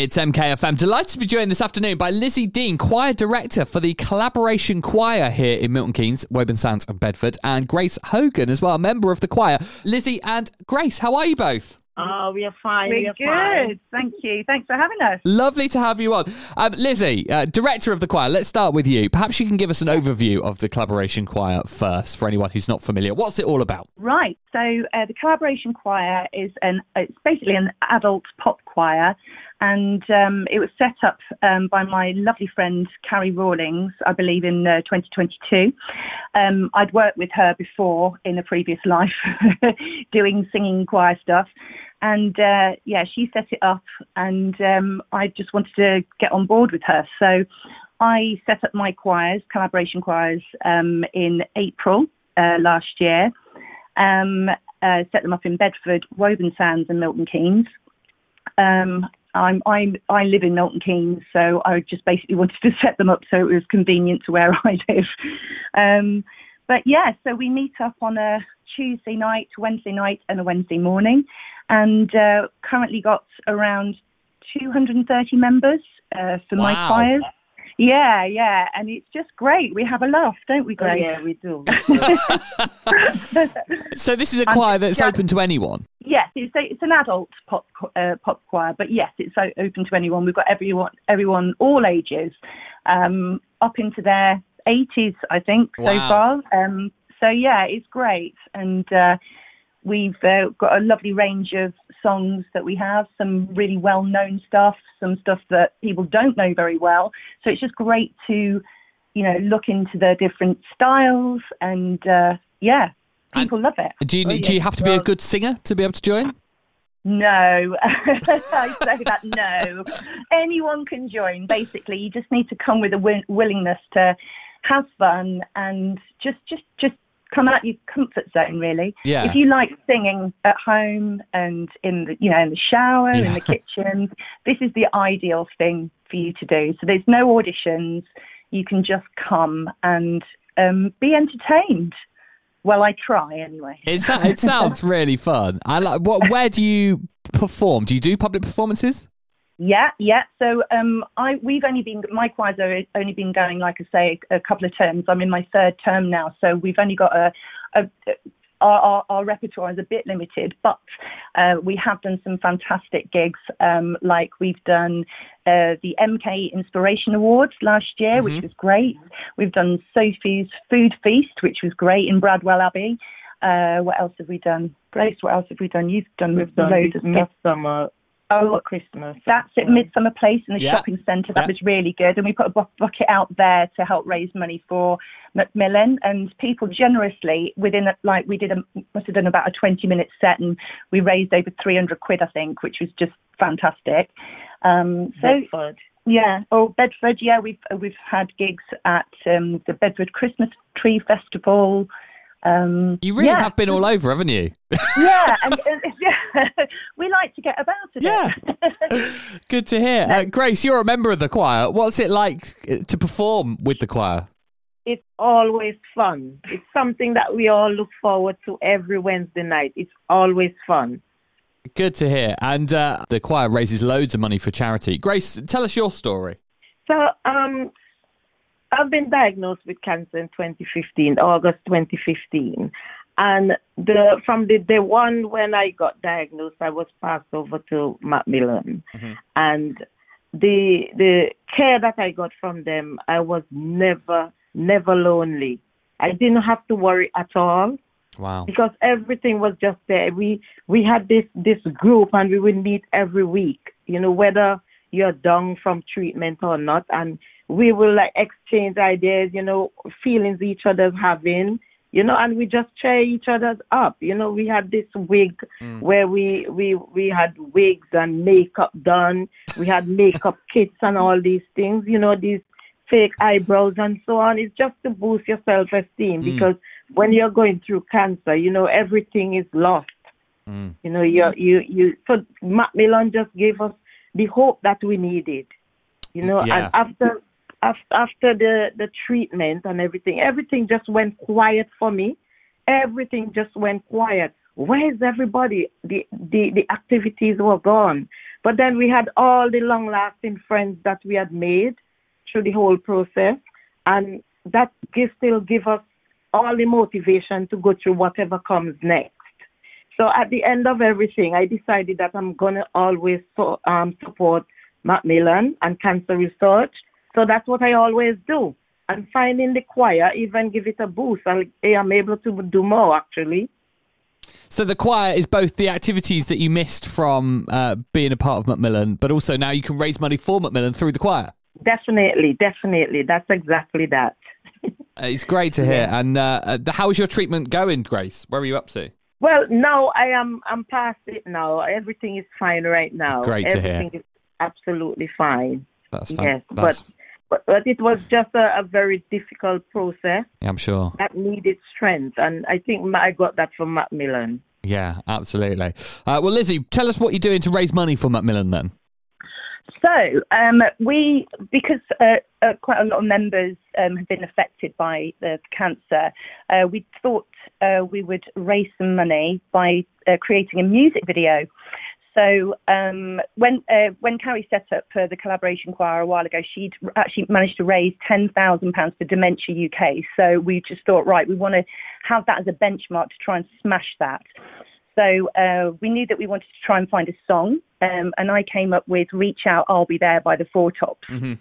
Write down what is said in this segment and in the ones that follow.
It's MKFM. Delighted to be joined this afternoon by Lizzie Deane, choir director for the collaboration choir here in Milton Keynes, Woburn Sands, and Bedford, and Grace Hogan as well, a member of the choir. Lizzie and Grace, how are you both? Oh, we are fine. We're we are good. fine. Thank you. Thanks for having us. Lovely to have you on. Um, Lizzie, uh, director of the choir, let's start with you. Perhaps you can give us an overview of the collaboration choir first for anyone who's not familiar. What's it all about? Right. So uh, the collaboration choir is an it's basically an adult pop choir, and um, it was set up um, by my lovely friend Carrie Rawlings, I believe, in uh, 2022. Um, I'd worked with her before in a previous life, doing singing choir stuff. And uh, yeah, she set it up, and um, I just wanted to get on board with her. So I set up my choirs, collaboration choirs, um, in April uh, last year. Um, uh, set them up in Bedford, Woburn Sands, and Milton Keynes. Um, I'm, I'm, I live in Milton Keynes, so I just basically wanted to set them up so it was convenient to where I live. Um, but yeah, so we meet up on a Tuesday night, Wednesday night, and a Wednesday morning, and uh, currently got around 230 members uh, for my Wow. choirs. Yeah, yeah, and it's just great. We have a laugh, don't we, Oh, Grace? yeah, we do. So, this is a I'm choir that's open to anyone. Yes, it's a, it's an adult pop uh, pop choir, but yes, it's open to anyone. We've got everyone, everyone, all ages, um, up into their 80s, I think, so far. Um, so yeah, it's great, and uh, we've uh, got a lovely range of songs that we have. Some really well-known stuff, some stuff that people don't know very well. So it's just great to, you know, look into the different styles, and uh, yeah, And- people love it. Do you, Oh, do you have to be a good singer to be able to join? No, I say that no. Anyone can join. Basically, you just need to come with a wi- willingness to have fun and just, just, just come out your comfort zone. Really, Yeah. if you like singing at home and in the, you know, in the shower, in the kitchen, this is the ideal thing for you to do. So there's no auditions. You can just come and um, be entertained. Well, I try anyway. It, it sounds really fun. I like. What? Where do you perform? Do you do public performances? Yeah, yeah. So um, I we've only been my choir's only been going, like I say, a couple of terms. I'm in my third term now, so we've only got a. a our, our, our repertoire is a bit limited, but uh, we have done some fantastic gigs. Um, like we've done uh, the MK Inspiration Awards last year, which was great. We've done Sophie's Food Feast, which was great in Bradwell Abbey. Uh, what else have we done? Grace, what else have we done? You've done We've done loads of stuff. midsummer Oh, Christmas. that's at Midsummer Place in the Yeah. shopping centre. That Yeah. was really good. And we put a bucket out there to help raise money for Macmillan. And people generously, within a, like, we did a, must have done about a 20 minute set and we raised over 300 quid, I think, which was just fantastic. Um, so, Bedford. yeah. Oh, Bedford, yeah, we've, we've had gigs at um, the Bedford Christmas Tree Festival. Um, You really yeah. have been all over, haven't you? yeah, and, and yeah, we like to get about it. Yeah. Good to hear. Uh, Grace, you're a member of the choir. What's it like uh, to perform with the choir? It's always fun. It's something that we all look forward to every Wednesday night. It's always fun. Good to hear. And uh, the choir raises loads of money for charity. Grace, tell us your story. So, um, I've been diagnosed with cancer in 2015, August 2015, and the from the day one when I got diagnosed, I was passed over to Macmillan, mm-hmm. and the the care that I got from them, I was never never lonely. I didn't have to worry at all Wow. because everything was just there. We we had this this group and we would meet every week. You know whether you're down from treatment or not, and we will like exchange ideas. You know feelings each other's having. You know, and we just cheer each other's up. You know, we had this wig where we we we had wigs and makeup done. We had makeup kits and all these things. You know, these fake eyebrows and so on. It's just to boost your self esteem because when you're going through cancer, you know, everything is lost. Mm. You know, you you you so Macmillan just gave us the hope that we needed. You know, Yeah. and after after the the treatment and everything, everything just went quiet for me. Everything just went quiet. Where is everybody? The the the activities were gone. But then we had all the long lasting friends that we had made through the whole process. And that still give us all the motivation to go through whatever comes next. So at the end of everything, I decided that I'm going to always so, um, support and cancer research. So that's what I always do. And finding the choir, even give it a boost. I am able to do more actually. So the choir is both the activities that you missed from uh, being a part of Macmillan, but also now you can raise money for Macmillan through the choir. Definitely, definitely. That's exactly that. it's great to hear. And uh, uh, how is your treatment going, Grace? Where are you up to? Well, no, I am. I'm past it now. Everything is fine right now. Great to Everything hear. is absolutely fine. That's fine. Yes, That's... but but, but it was just a, a, very difficult process. I'm sure. That needed strength, and I think I got that from Macmillan. Yeah, absolutely. Uh, well, Lizzie, tell us what you're doing to raise money for Macmillan then. So um, we, because uh, uh, quite a lot of members um, have been affected by the cancer, uh, we thought uh, we would raise some money by uh, creating a music video. So um, when uh, when Carrie set up the collaboration choir a while ago, she'd actually managed to raise ten thousand pounds for Dementia UK. So we just thought, right, we want to have that as a benchmark to try and smash that. So uh, we knew that we wanted to try and find a song, um, and I came up with "Reach Out, I'll Be There" by the Four Tops. Mm-hmm.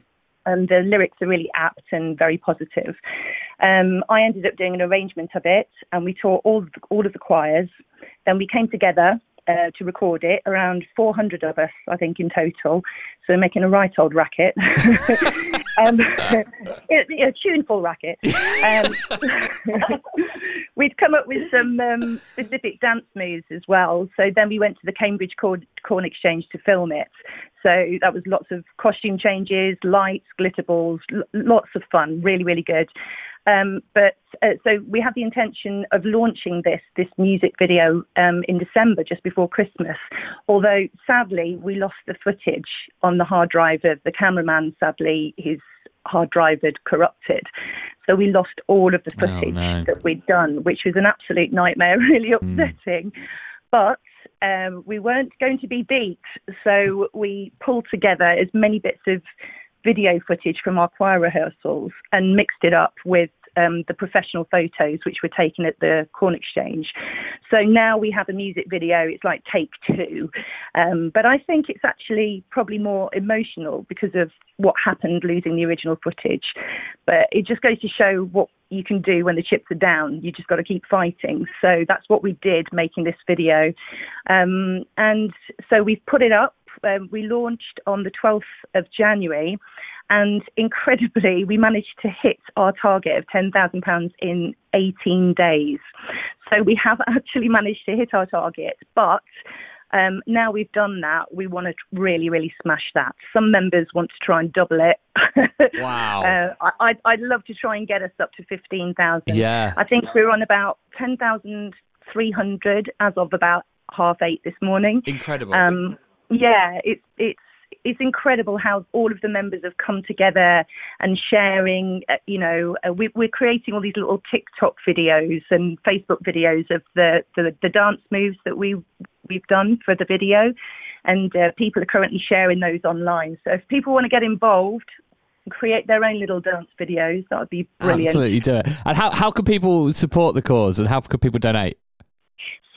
And the lyrics are really apt and very positive. Um, I ended up doing an arrangement of it, and we taught all of the, all of the choirs. Then we came together uh, to record it, around 400 of us, I think, in total. So making a right old racket. um, a tuneful racket. Um, we'd come up with some um, specific dance moves as well. So then we went to the Cambridge Corn, Corn Exchange to film it. So that was lots of costume changes, lights, glitter balls, l- lots of fun, really, really good. Um, but uh, so we have the intention of launching this this music video um, in December, just before Christmas. Although sadly we lost the footage on the hard drive of the cameraman. Sadly, his hard drive had corrupted, so we lost all of the oh, footage oh, no. that we'd done, which was an absolute nightmare, really hmm. upsetting. Mm. But um, we weren't going to be beat, so we pulled together as many bits of video footage from our choir rehearsals and mixed it up with um, the professional photos which were taken at the Corn Exchange. So now we have a music video. It's like take two, um, but I think it's actually probably more emotional because of what happened losing the original footage. But it just goes to show what you can do when the chips are down. You just got to keep fighting. So that's what we did making this video, um, and so we've put it up um, we launched on the 12th of January, and incredibly, we managed to hit our target of £10,000 in 18 days. So we have actually managed to hit our target, but um, now we've done that, we want to really, really smash that. Some members want to try and double it. Wow. uh, I, I'd, I'd love to try and get us up to 15,000. Yeah. I think we're on about 10,300 as of about half eight this morning. Incredible. Um, yeah, it's it's it's incredible how all of the members have come together and sharing. Uh, you know, uh, we, we're creating all these little TikTok videos and Facebook videos of the, the, the dance moves that we we've done for the video, and uh, people are currently sharing those online. So if people want to get involved, and create their own little dance videos. That would be brilliant. Absolutely, do it. And how how can people support the cause, and how can people donate?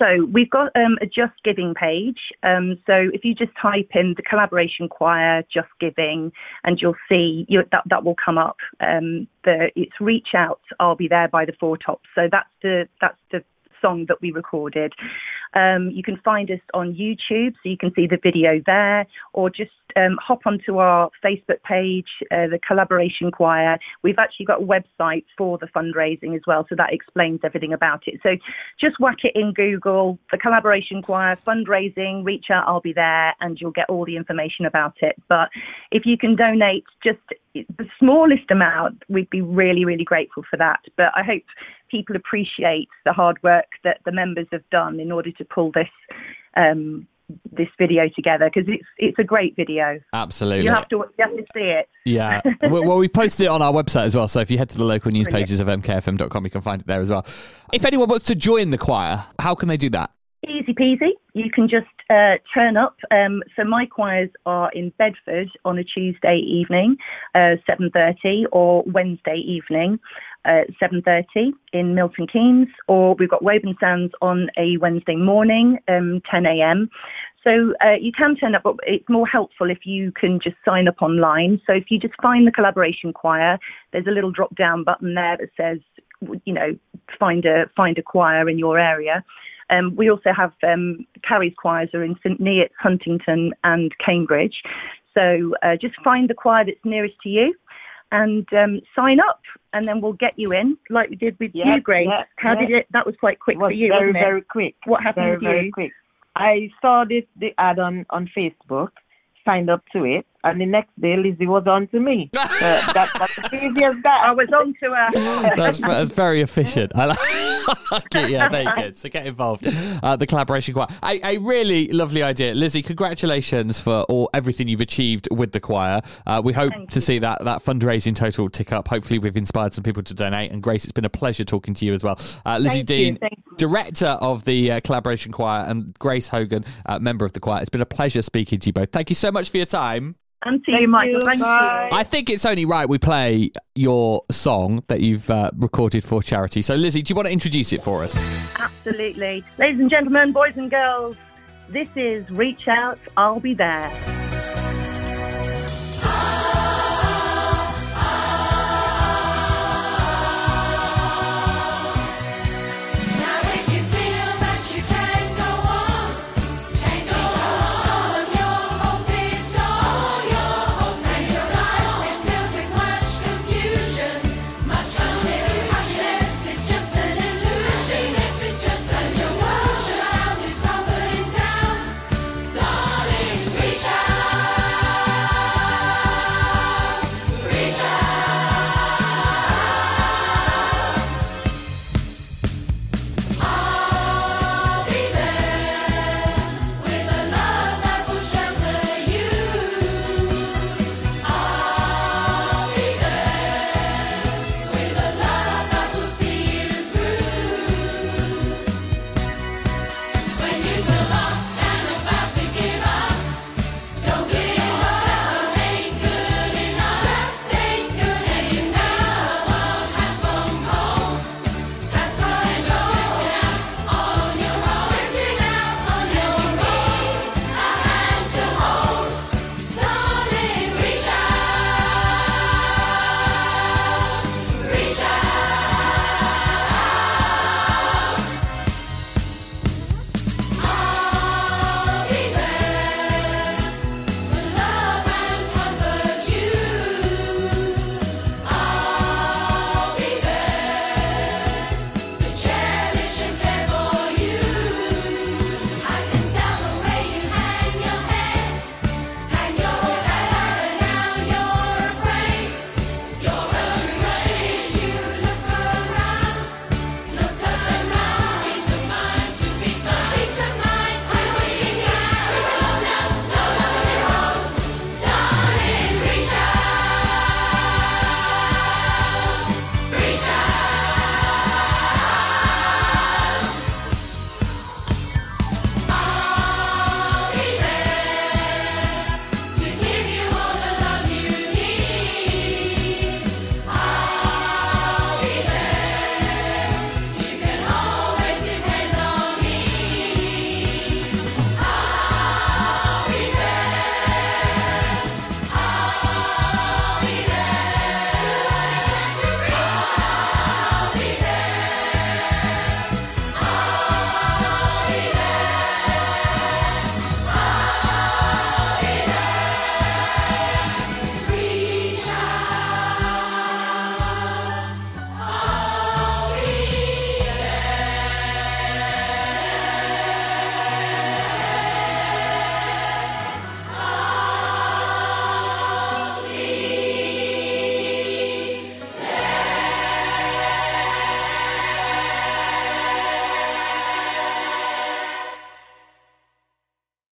So we've got um, a Just Giving page. Um, so if you just type in the collaboration choir Just Giving, and you'll see you, that that will come up. Um, the it's Reach Out. I'll be there by the Four Tops. So that's the that's the song that we recorded. Um, you can find us on YouTube, so you can see the video there, or just um, hop onto our Facebook page, uh, the Collaboration Choir. We've actually got a website for the fundraising as well, so that explains everything about it. So just whack it in Google, the Collaboration Choir fundraising, reach out, I'll be there, and you'll get all the information about it. But if you can donate just the smallest amount, we'd be really, really grateful for that. But I hope people appreciate the hard work that the members have done in order to pull this um, this video together because it's it's a great video. Absolutely, you have to you have to see it. Yeah, well, we posted it on our website as well. So if you head to the local news pages of mkfm.com, you can find it there as well. If anyone wants to join the choir, how can they do that? Easy peasy. You can just uh, turn up. Um, so my choirs are in Bedford on a Tuesday evening, uh, 7.30, or Wednesday evening, uh, 7.30 in Milton Keynes, or we've got Woburn Sands on a Wednesday morning, um, 10 a.m. So uh, you can turn up, but it's more helpful if you can just sign up online. So if you just find the collaboration choir, there's a little drop down button there that says, you know, find a find a choir in your area. Um, we also have um, Carrie's choirs are in St Neots, Huntingdon, and Cambridge. So uh, just find the choir that's nearest to you and um, sign up, and then we'll get you in, like we did with you, Grace. How did it? That was quite quick was for you, very, wasn't it? very quick. What happened very, with you? very quick. I saw this the ad on on Facebook, signed up to it, and the next day Lizzie was on to me. uh, that, that's the easiest that. I was on to her. That's, that's very efficient. I like it. Yeah, there you go. So get involved. Uh, the collaboration choir. A, a really lovely idea. Lizzie, congratulations for all everything you've achieved with the choir. Uh, we hope Thank to you. see that, that fundraising total tick up. Hopefully, we've inspired some people to donate. And Grace, it's been a pleasure talking to you as well. Uh, Lizzie Thank Deane, you. director of the uh, collaboration choir, and Grace Hogan, uh, member of the choir. It's been a pleasure speaking to you both. Thank you so much for your time. And to Thank you, Michael. Thank bye. you. I think it's only right we play your song that you've uh, recorded for charity. So, Lizzie, do you want to introduce it for us? Absolutely. Ladies and gentlemen, boys and girls, this is Reach Out, I'll Be There.